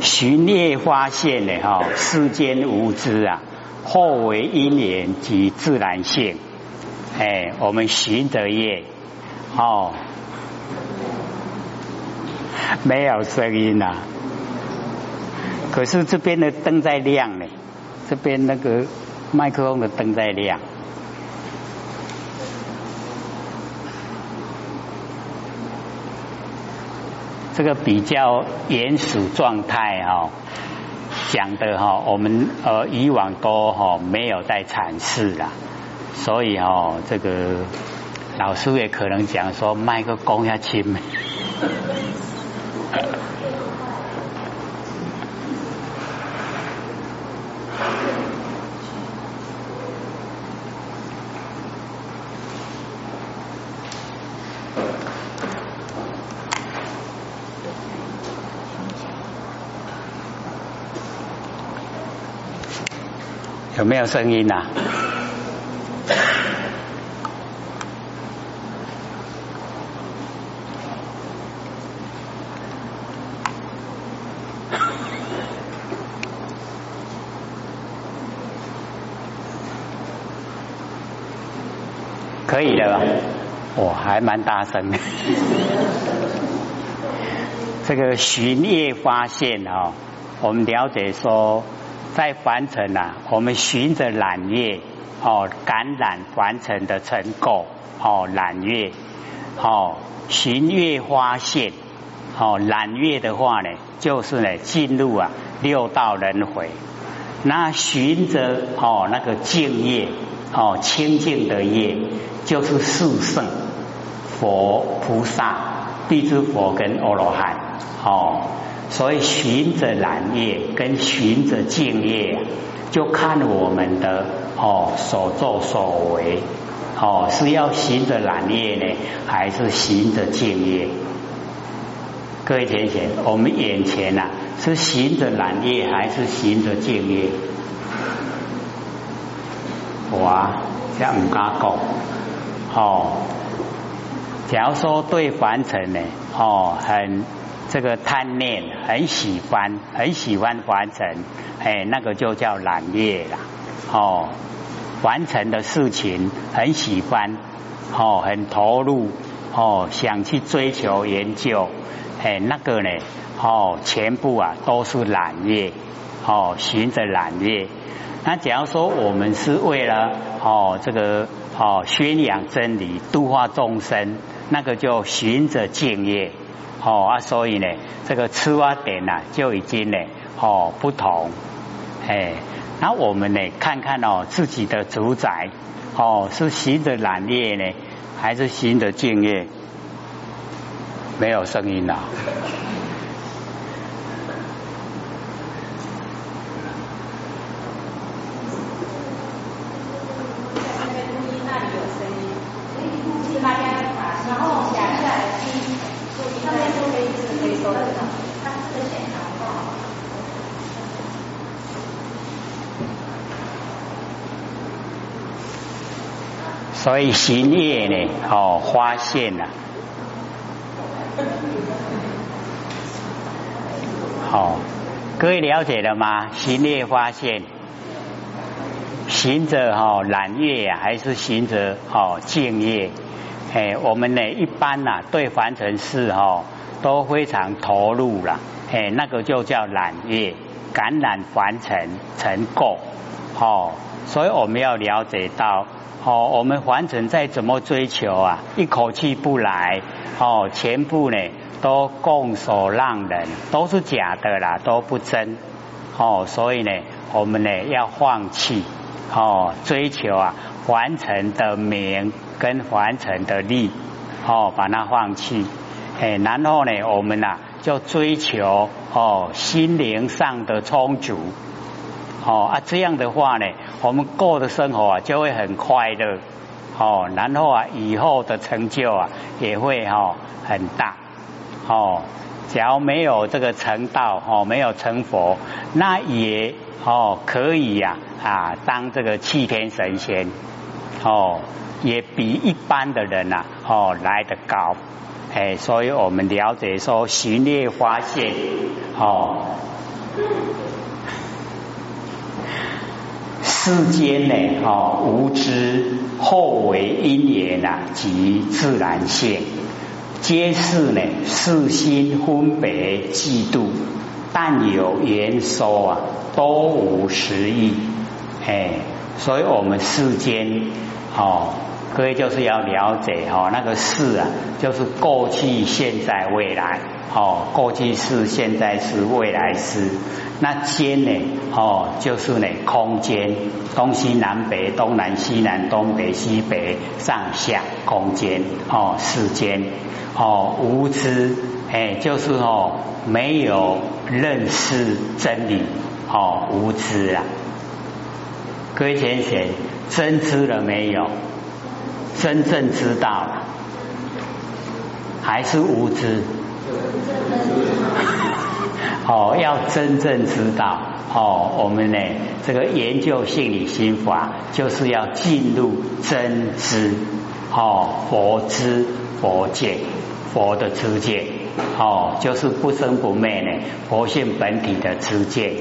寻业发现呢，哈，世间无知啊，后为因缘及自然性。哎，我们寻的业，哦，没有声音啊。可是这边的灯在亮呢，这边那个麦克风的灯在亮。这个比较原始状态哈，讲的哈，我们呃以往都哈没有在阐释啦，所以哈这个老师也可能讲说卖个公要亲。有没有声音呐？可以的吧？我，还蛮大声的。这个巡夜发现哦，我们了解说。在凡尘啊，我们循着揽月哦，感染凡尘的尘垢哦，揽月哦，寻月发现哦，揽月的话呢，就是呢进入啊六道轮回。那循着哦那个净业哦清净的业，就是四圣佛菩萨、地之佛跟阿罗汉哦。所以循着蓝叶跟循着净业，就看我们的哦所作所为哦是要循着蓝叶呢，还是循着净业？各位同学，我们眼前呐是循着蓝叶还是循着净业？哇，这唔敢讲哦。假如说对凡尘呢，哦很。这个贪念很喜欢，很喜欢完成，哎，那个就叫懒业啦。哦，完成的事情很喜欢，哦，很投入，哦，想去追求研究，哎，那个呢，哦，全部啊都是懒业，哦，循着懒业。那假如说我们是为了哦这个哦宣扬真理、度化众生，那个就循着敬业。哦啊，所以呢，这个吃挖点呐就已经呢哦不同，哎，那我们呢看看哦自己的主宰哦是行的揽业呢，还是行的敬业？没有声音了。所以行业呢，哦，发现了，好，各位了解了吗？行业发现，行者哈揽月，还是行者哦敬业？哎，我们呢一般呐对凡尘事哈都非常投入了，哎，那个就叫揽月，感染凡尘尘垢，哦，所以我们要了解到。哦，我们凡尘再怎么追求啊，一口气不来哦，全部呢都拱手让人，都是假的啦，都不真哦，所以呢，我们呢要放弃哦，追求啊凡尘的名跟凡尘的利哦，把它放弃哎，然后呢，我们呐就追求哦心灵上的充足。哦啊，这样的话呢，我们过的生活啊就会很快乐哦，然后啊以后的成就啊也会哈很大哦。只要没有这个成道哦，没有成佛，那也哦可以呀啊当这个七天神仙哦，也比一般的人呐哦来得高哎，所以我们了解说，寻猎发现哦。世间呢，哦，无知后为因缘呐及自然现，皆是呢世心分别嫉妒，但有言说啊，多无实意。哎，所以我们世间哦，各位就是要了解哦，那个世啊，就是过去、现在、未来。哦，过去是，现在是，未来是。那间呢？哦，就是呢，空间，东西南北，东南西南，东北西北，上下空间。哦，世间。哦，无知，哎，就是哦，没有认识真理。哦，无知啊。各位先生，真知了没有？真正知道。了，还是无知？哦，要真正知道。哦，我们呢这个研究心理心法，就是要进入真知。哦，佛知佛见佛的知见。哦，就是不生不灭呢，佛性本体的知见。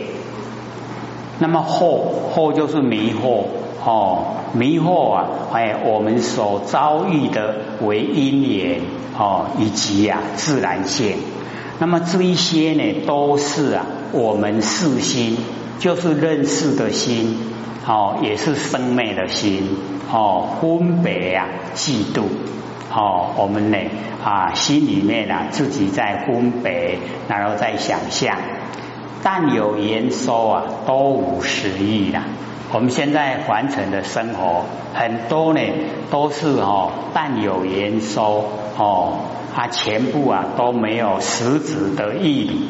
那么惑惑就是迷惑。哦，迷惑啊，哎，我们所遭遇的为因缘。哦，以及啊自然现，那么这一些呢，都是啊我们四心，就是认识的心，哦，也是生灭的心，哦，分别啊嫉妒，哦，我们呢啊心里面啊自己在分别，然后在想象，但有言说啊，都无实意啦。我们现在凡尘的生活很多呢，都是哦，但有言说哦，它全部啊都没有实质的意义。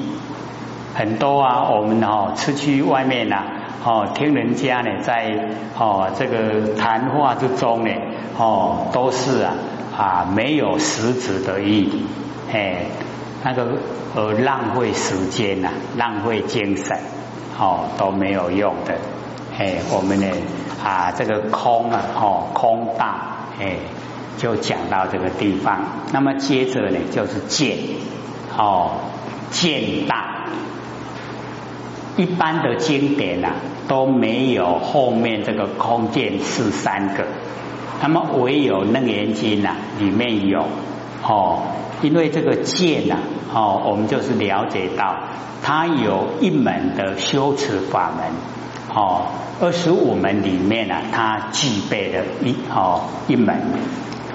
很多啊，我们哦出去外面呐，哦听人家呢在哦这个谈话之中呢，哦都是啊啊没有实质的意义，哎，那个呃浪费时间呐，浪费精神，哦都没有用的。哎，我们呢啊，这个空啊，哦，空大，哎，就讲到这个地方。那么接着呢，就是见，哦，见大。一般的经典啊，都没有后面这个空见是三个，那么唯有楞严经啊里面有，哦，因为这个见啊，哦，我们就是了解到它有一门的修持法门。哦，二十五门里面呢，它具备了一哦一门，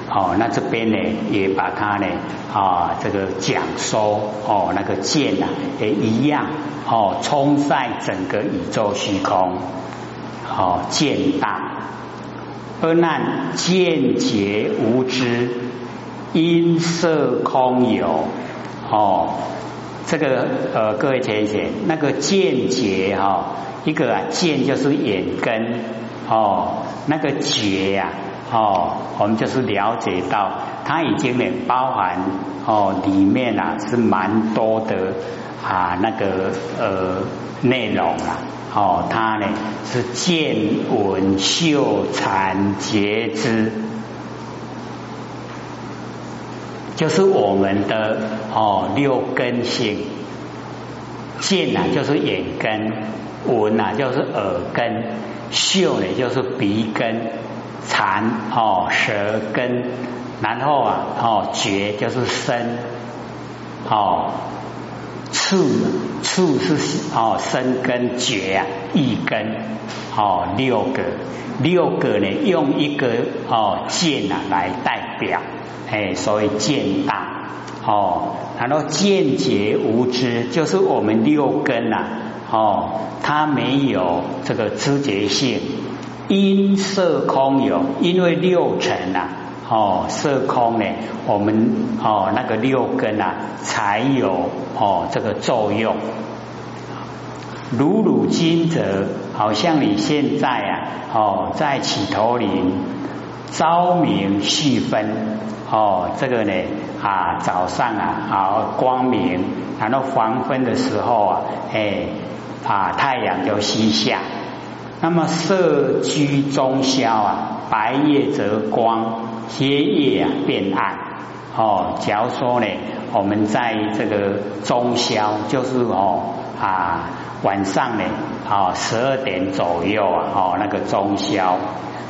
哦，那这边呢也把它呢啊这个讲说哦那个剑呐也一样哦冲在整个宇宙虚空，哦剑大，而那见结无知，因色空有哦，这个呃各位浅显那个见结哈。一个啊，见就是眼根哦，那个觉呀哦，我们就是了解到它已经呢包含哦，里面啊是蛮多的啊那个呃内容啊哦，它呢是见闻嗅禅觉知，就是我们的哦六根性，见啊就是眼根。闻呐就是耳根，嗅呢就是鼻根，馋哦舌根，然后啊哦觉就是身，哦触触是哦身根。觉啊意根。哦六个。六个呢用一个哦见啊来代表，哎所以见大哦然后见觉无知就是我们六根呐。哦，它没有这个知觉性，因色空有，因为六尘啊，哦，色空呢，我们哦那个六根啊才有哦这个作用。如汝今者，好像你现在啊，哦在起头林朝明细分，哦这个呢啊早上啊啊光明，然后黄昏的时候啊，哎。啊，太阳就西下，那么色居中宵啊，白夜则光，黑夜啊变暗。哦，假如说呢，我们在这个中宵，就是哦啊晚上呢，啊十二点左右啊，哦那个中宵。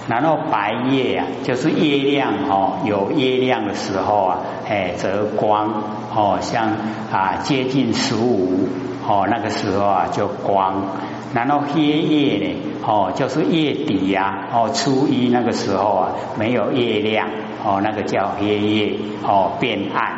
然后白夜啊，就是月亮哦，有月亮的时候啊，哎，则光哦，像啊接近十五哦，那个时候啊就光。然后黑夜呢，哦，就是月底呀，哦，初一那个时候啊，没有月亮哦，那个叫黑夜哦，变暗，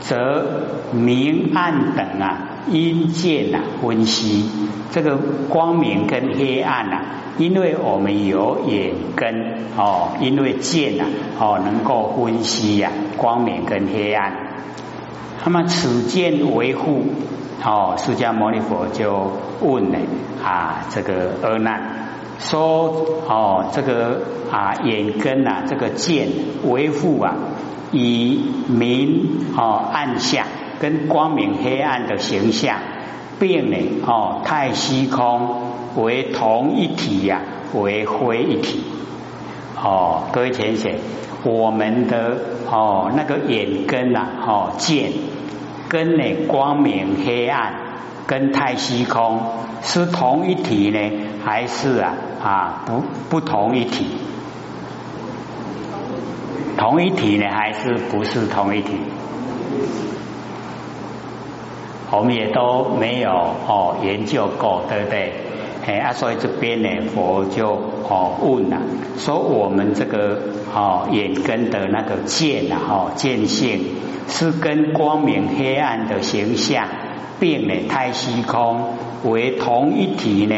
则明暗等啊，阴见啊分析这个光明跟黑暗啊。因为我们有眼根哦，因为见呐哦，能够分析呀光明跟黑暗。那么此见为护哦，释迦牟尼佛就问呢啊，这个阿难说哦，这个啊眼根呐，这个见为护啊，以明哦暗相跟光明黑暗的形象，变呢哦太虚空。为同一体呀，为灰一体。哦，各位浅显，我们的哦那个眼根呐，哦见跟呢光明黑暗跟太虚空是同一体呢，还是啊啊不不同一体？同一体呢，还是不是同一体？我们也都没有哦研究过，对不对？哎啊，所以这边呢，佛就哦问了，说我们这个哦眼根的那个见啊，哦见性是跟光明黑暗的形象变呢太虚空为同一体呢？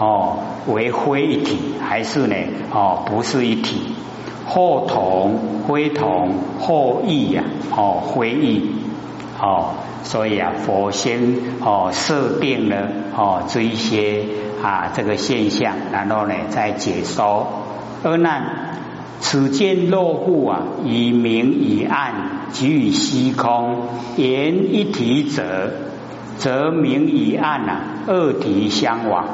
哦为灰一体，还是呢？哦不是一体，或同灰同，或异呀？哦灰异哦，所以啊，佛先哦设定了哦这一些。啊，这个现象，然后呢，再解说。二难，此见落户啊，以明以暗，即与虚空言一体者，则明以暗呐，二体相往。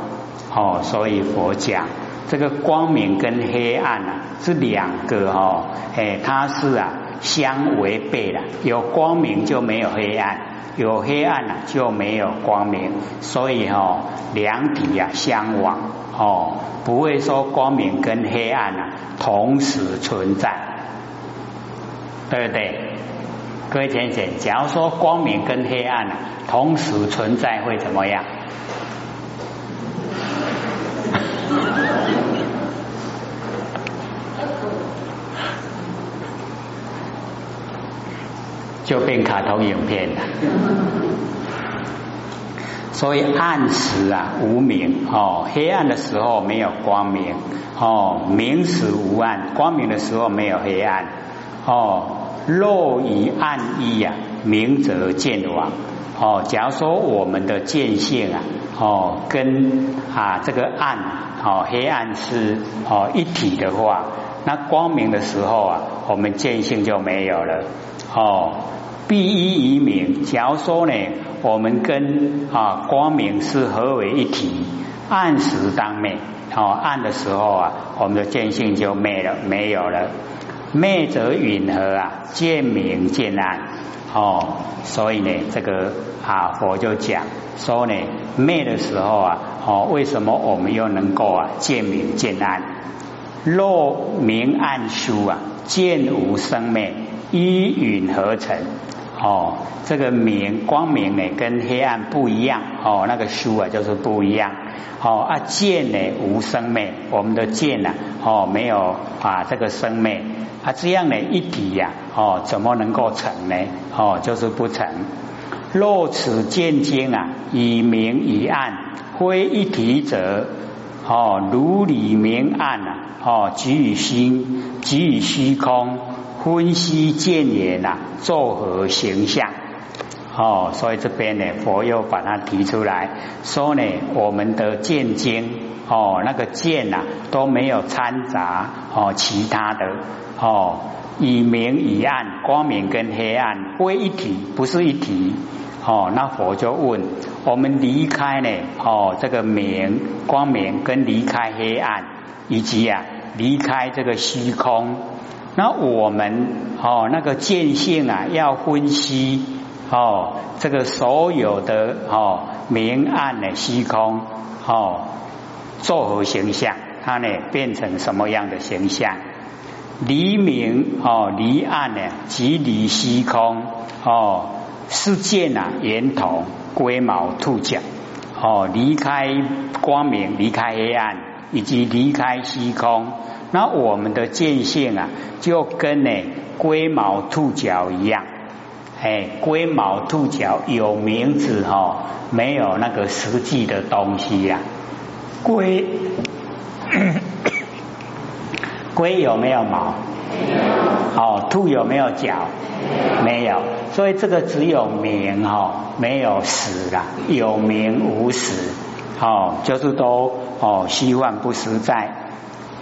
哦，所以佛讲这个光明跟黑暗啊，是两个哦，哎，它是啊相违背的，有光明就没有黑暗。有黑暗啊，就没有光明，所以哦，两体啊相往哦，不会说光明跟黑暗啊同时存在，对不对？各位先生，假如说光明跟黑暗啊同时存在，会怎么样？就变卡通影片了，所以暗时啊无明哦，黑暗的时候没有光明哦，明时无暗，光明的时候没有黑暗哦，若以暗一呀，明则见亡哦。假如说我们的见性啊哦，跟啊这个暗哦黑暗是哦一体的话，那光明的时候啊，我们见性就没有了哦。必一于明。假如说呢，我们跟啊光明是合为一体，暗时当灭。哦，暗的时候啊，我们的见性就灭了，没有了。灭则允和啊，见明见暗。哦，所以呢，这个啊佛就讲说呢，灭的时候啊，哦，为什么我们又能够啊见明见暗？若明暗殊啊，见无生灭，依允合成。哦，这个明光明呢，跟黑暗不一样哦。那个书啊，就是不一样。哦啊，见呢无生灭，我们的见呢，哦没有啊这个生灭啊，这样呢一体呀，哦怎么能够成呢？哦就是不成。若此见经啊，以明以暗非一体者，哦如理明暗啊，哦即与心即与虚空。分析见言呐，作何形象？哦，所以这边呢，佛又把它提出来说呢，我们的见经哦，那个见呐都没有掺杂哦，其他的哦，以明以暗，光明跟黑暗为一体，不是一体哦。那佛就问我们离开呢哦，这个明光明跟离开黑暗，以及啊离开这个虚空。那我们哦，那个见性啊，要分析哦，这个所有的哦明暗的虚空哦，作何形象？它呢变成什么样的形象？离明哦，离暗呢，即离虚空哦，是见啊，圆筒龟毛兔角哦，离开光明，离开黑暗，以及离开虚空。那我们的见性啊，就跟呢龟毛兔角一样，哎，龟毛兔角有名字哈，没有那个实际的东西呀。龟，龟有没有毛？哦，兔有没有脚？没有。所以这个只有名哈，没有实啦，有名无实，哦，就是都哦虚幻不实在。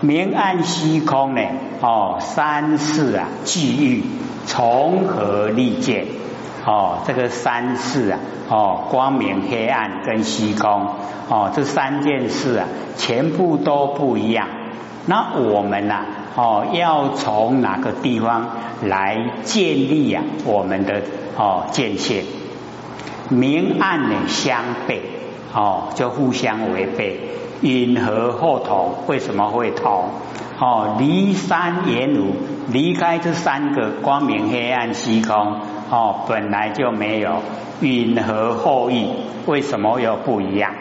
明暗虚空呢？哦，三世啊，际遇从何立见？哦，这个三世啊，哦，光明、黑暗跟虚空，哦，这三件事啊，全部都不一样。那我们呐，哦，要从哪个地方来建立啊？我们的哦，界限，明暗呢相悖，哦，就互相违背。因何后同？为什么会同？哦，离三言五离开这三个光明、黑暗、虚空，哦，本来就没有。因何后异？为什么又不一样？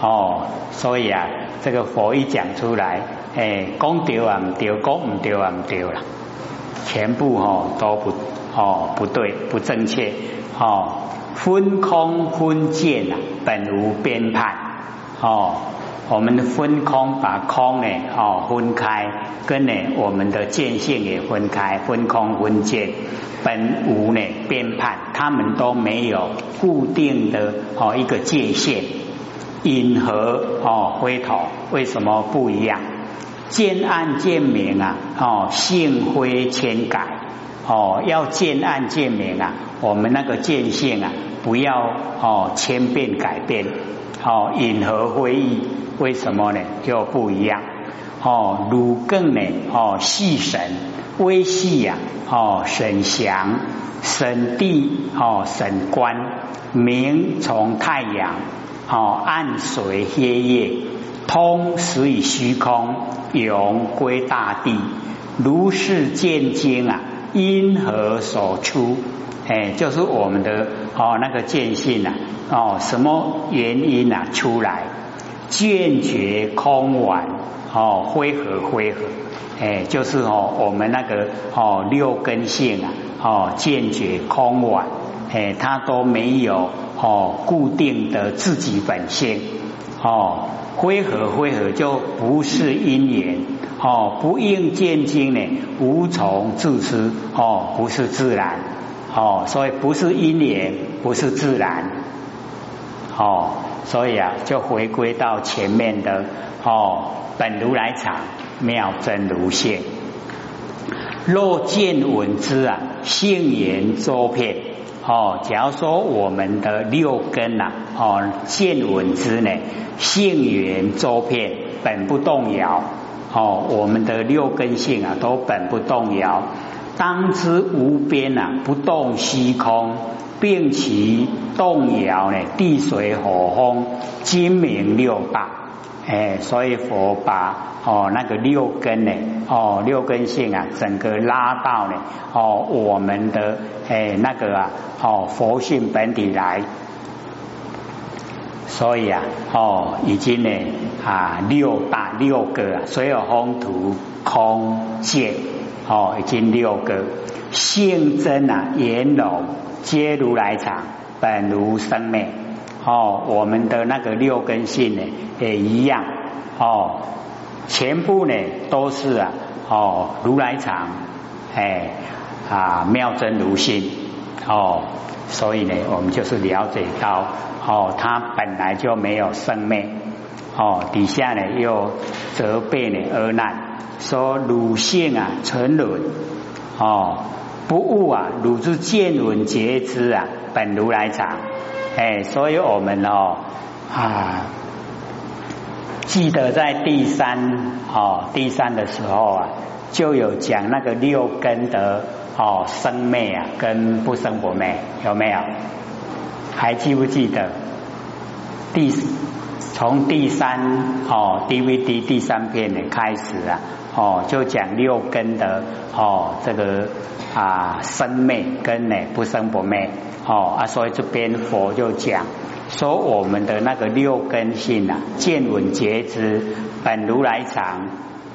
哦，所以啊，这个佛一讲出来，哎，讲对啊唔对，讲唔对啊唔对了，全部哦都不哦不对，不正确。哦，分空分见啊，本无边判。哦。我们的分空把空呢哦分开，跟呢我们的见性也分开，分空分见本无呢边判，他们都没有固定的哦一个界限，因何哦灰头为什么不一样？见暗见明啊哦性灰千改哦要见暗见明啊，我们那个见性啊不要哦千变改变哦引何会议？为什么呢？就不一样哦。汝更呢？哦，细神微细呀！哦，神祥神地哦，神官明从太阳哦，暗随黑夜，通始于虚空，永归大地。如是见经啊，因何所出？哎，就是我们的哦那个见性啊，哦，什么原因啊出来？见觉空完哦，灰合灰合，哎，就是哦，我们那个哦六根性啊，哦见觉空完，哎，它都没有哦固定的自己本性哦，灰合灰合就不是因缘哦，不应见经呢，无从自知哦，不是自然哦，所以不是因缘，不是自然哦。所以啊，就回归到前面的哦，本如来藏，妙真如现。若见闻之啊，性言周遍哦。假如说我们的六根呐，哦，见闻之呢，性言周遍，本不动摇哦。我们的六根性啊，都本不动摇，当知无边啊，不动虚空。并其动摇呢，地水火风金明六大，哎，所以佛把哦那个六根呢，哦六根性啊，整个拉到呢，哦我们的哎那个啊，哦佛性本体来，所以啊，哦已经呢啊六大六个啊，所有风土空见哦已经六个性真啊圆融。皆如来藏，本如生灭。哦，我们的那个六根性呢，也一样。哦，全部呢都是啊，哦，如来藏，哎啊，妙真如性。哦，所以呢，我们就是了解到，哦，他本来就没有生灭。哦，底下呢又责备呢阿难，说汝性啊沉沦。哦。不悟啊，汝之见闻觉知啊，本如来藏。哎，所以我们哦啊，记得在第三哦第三的时候啊，就有讲那个六根的哦生灭啊跟不生不灭有没有？还记不记得？第从第三哦 DVD 第三篇的开始啊哦就讲六根的哦这个啊生灭跟呢不生不灭哦啊所以这边佛就讲说我们的那个六根性啊见闻觉知本如来藏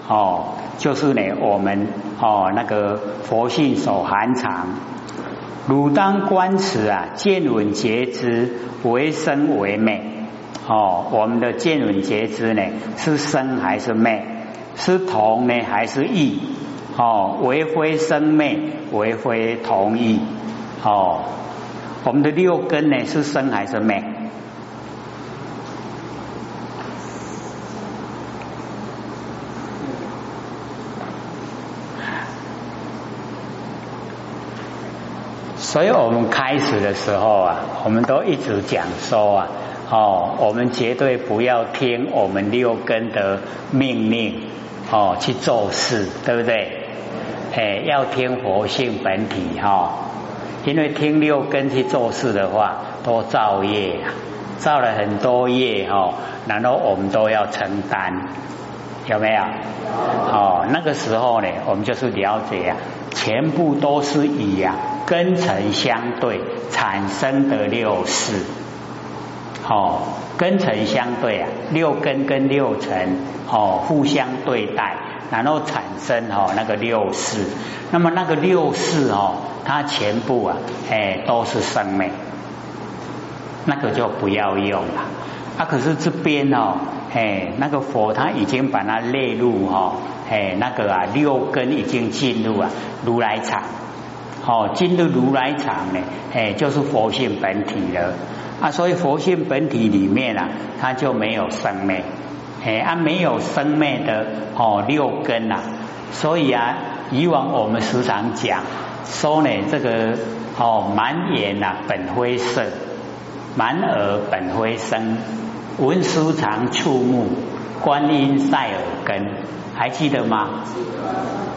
哦就是呢我们哦那个佛性所含藏，汝当观此啊见闻觉知为生为灭。哦，我们的见闻觉知呢，是生还是灭？是同呢还是异？哦，为非生灭，为非同异。哦，我们的六根呢，是生还是灭？所以我们开始的时候啊，我们都一直讲说啊。哦，我们绝对不要听我们六根的命令哦去做事，对不对？哎，要听佛性本体哈，因为听六根去做事的话，都造业，造了很多业哦，然后我们都要承担，有没有？哦，那个时候呢，我们就是了解啊，全部都是以啊根尘相对产生的六事。哦，根尘相对啊，六根跟六尘哦互相对待，然后产生哦那个六世，那么那个六世哦，它全部啊，哎都是生命，那个就不要用了。啊，可是这边哦，哎那个佛他已经把它列入哦，哎那个啊六根已经进入啊如来藏，哦进入如来藏呢，哎就是佛性本体了。啊，所以佛性本体里面啊，它就没有生灭，哎，啊没有生灭的哦六根啊，所以啊，以往我们时常讲说呢，这个哦满眼呐本灰色，满耳本灰声，闻书常触目，观音塞耳根，还记得吗？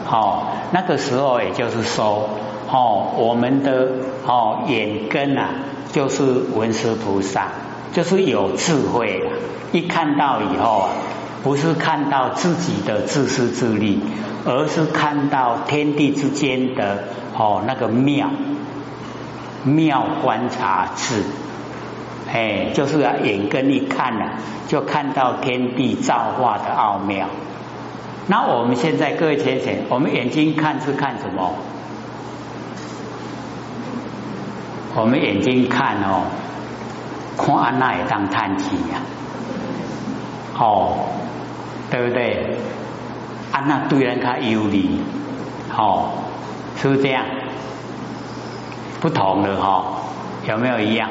好，那个时候也就是说，哦我们的哦眼根啊。就是文殊菩萨，就是有智慧了。一看到以后啊，不是看到自己的自私自利，而是看到天地之间的哦那个妙妙观察智。哎，就是眼根一看呢，就看到天地造化的奥妙。那我们现在各位先生，我们眼睛看是看什么？我们眼睛看哦，看安那也当叹气呀，哦，对不对？安那对人较有利，哦，是不是这样？不同的哈，有没有一样？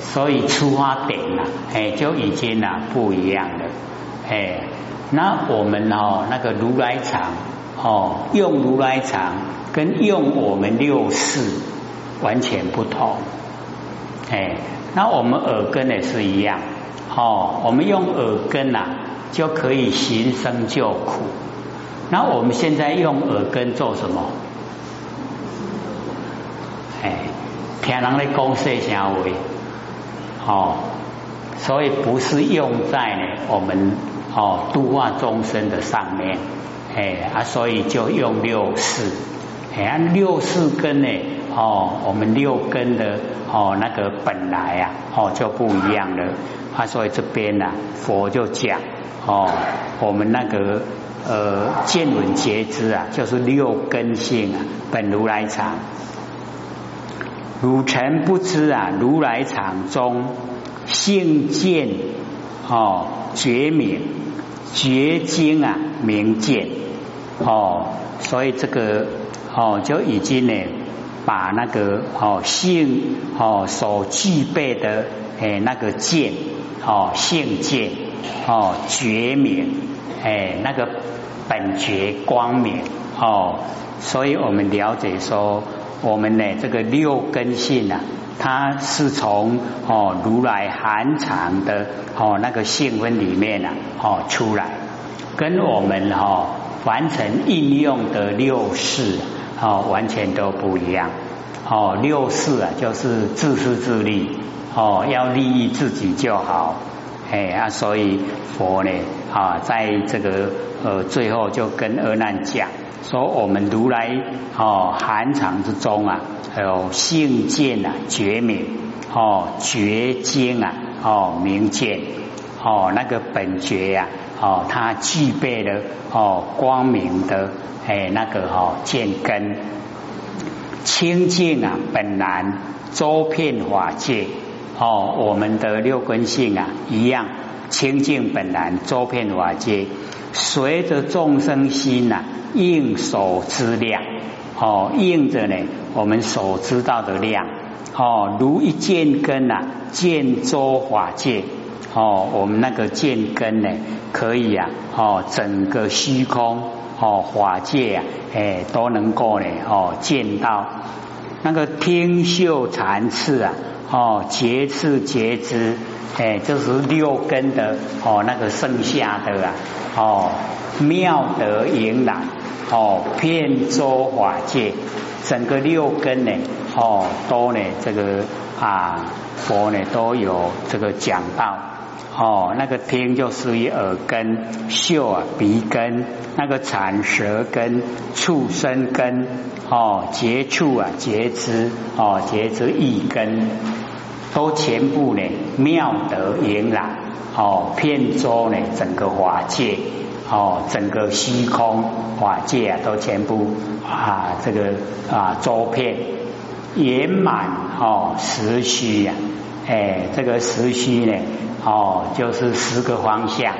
所以出发点呐，哎，就已经呐不一样了，哎，那我们哦，那个如来藏哦，用如来藏。跟用我们六识完全不同，哎，那我们耳根也是一样，哦，我们用耳根呐就可以行生救苦。那我们现在用耳根做什么？哎，听人的讲说啥话？哦，所以不是用在我们哦度化众生的上面，哎啊，所以就用六识。哎，按六四根呢，哦，我们六根的哦那个本来啊，哦就不一样了。啊，所以这边呢，佛就讲哦，我们那个呃见闻觉知啊，就是六根性啊，本如来藏。汝臣不知啊，如来藏中性见哦觉明觉精啊明见哦，所以这个。哦，就已经呢，把那个哦性哦所具备的诶那个见哦性见哦觉明诶那个本觉光明哦，所以我们了解说，我们呢这个六根性啊，它是从哦如来含藏的哦那个性分里面啊哦出来，跟我们哈完成应用的六事哦，完全都不一样哦。六事啊，就是自私自利哦，要利益自己就好。哎啊，所以佛呢啊，在这个呃最后就跟阿难讲说，我们如来哦寒藏之中啊，还有性见啊觉明哦觉精啊哦明见哦那个本觉呀哦，它具备了哦光明的哎那个哦见根。清净啊本来周遍法界。哦，我们的六根性啊，一样。清净本来，周遍法界，随着众生心呐，应所知量，哦，应着呢，我们所知道的量，哦，如一见根呐，见周法界，哦，我们那个见根呢，可以啊，哦，整个虚空，哦，法界啊，哎，都能够呢，哦，见到那个听嗅禅次啊。哦，节次节知，哎，就是六根的哦，那个剩下的啊，哦，妙德盈然，哦，遍周法界，整个六根呢，哦，都呢这个啊，佛呢都有这个讲到，哦，那个听就属于耳根，嗅啊鼻根，那个产舌根，触身根，哦，接触啊节知，哦，节知一根。都全部呢妙德盈然哦，遍周呢整个法界哦，整个虚空法界啊，都全部啊这个啊周遍圆满哦实虚呀，哎这个时虚呢哦就是十个方向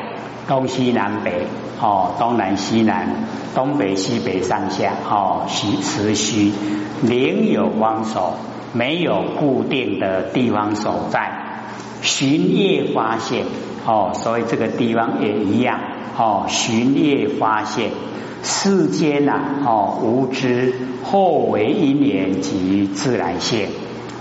东西南北哦东南西南东北西北上下哦时时虚灵有方所。没有固定的地方所在，寻夜发现哦，所以这个地方也一样哦。寻夜发现世间呐哦，无知后为因缘及自然现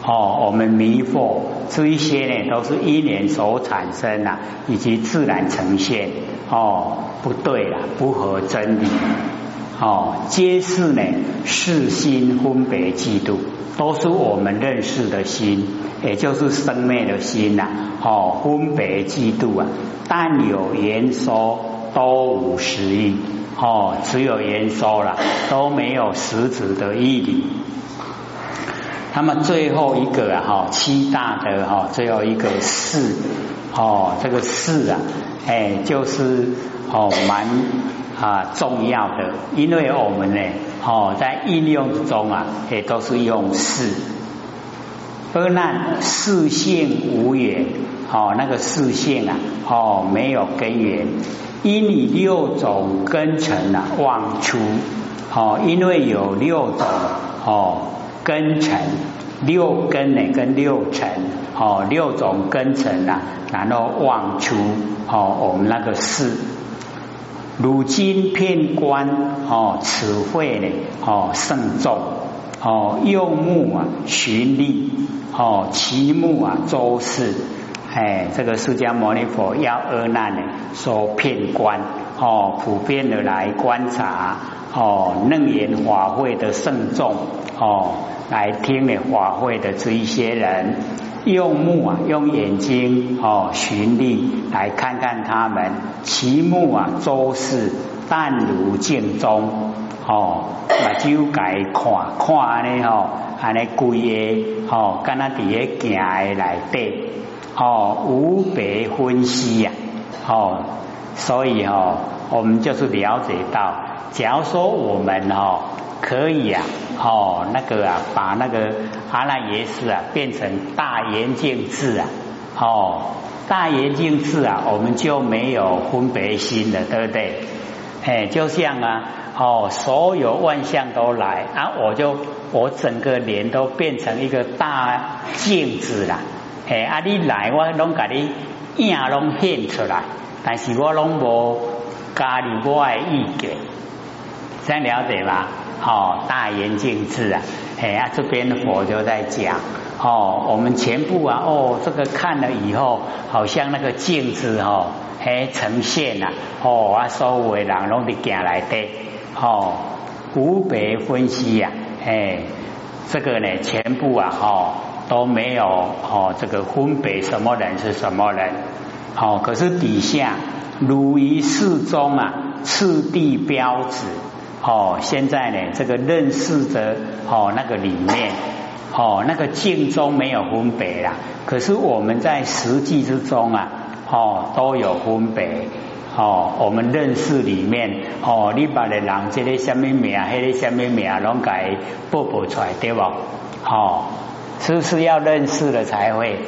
哦。我们迷惑这一些呢，都是一年所产生呐，以及自然呈现哦，不对了，不合真理哦，皆是呢是心分别嫉妒。都是我们认识的心，也就是生灭的心呐。哦，分别嫉妒啊，但有言说都无实意。哦，只有言说了，都没有实质的意义。那么最后一个啊，哈，七大的哈，最后一个事，哦，这个事啊，哎，就是哦，蛮啊重要的，因为我们呢。哦，在应用中啊，也都是用事。而那四性无缘，哦，那个四性啊，哦，没有根源，因你六种根尘啊妄出，哦，因为有六种哦根尘，六根呢跟六尘，哦，六种根尘啊，然后妄出，哦，我们那个是。如今片观哦，此会呢哦慎重哦，用目啊寻利哦，其目啊周视哎，这个释迦牟尼佛要阿难呢说片观哦，普遍的来观察哦，楞严法会的慎重哦，来听呢法会的这一些人。用目啊，用眼睛哦，寻觅来看看他们，其目啊，周视淡如镜中哦，目睭改看看呢吼，安尼规个哦，跟那伫个镜的来对哦，无别分析呀哦，所以哦，我们就是了解到，假如说我们哦。可以啊，哦，那个啊，把那个阿赖耶识啊变成大圆镜智啊，哦，大圆镜智啊，我们就没有分别心了，对不对？哎，就像啊，哦，所有万象都来啊，我就我整个脸都变成一个大镜子啦，哎，啊，你来我拢给你影拢现出来，但是我拢无加入我的意见，这样了解吧？哦，大圆镜智啊，哎呀，这边佛就在讲哦，我们全部啊，哦，这个看了以后，好像那个镜子哦，嘿呈现呐，哦啊，所有的人拢伫行来的，哦，无别分析呀，哎，这个呢，全部啊，哦都没有哦，这个分别什么人是什么人，哦，可是底下如于世中啊，次第标志，哦，现在呢，这个认识着哦那个里面。哦，那个境中没有分别啦，可是我们在实际之中啊，哦都有分别。哦，我们认识里面，哦，你把的人这个什么名，那个什么名，拢改报报出来，对吧？哦，是不是要认识了才会？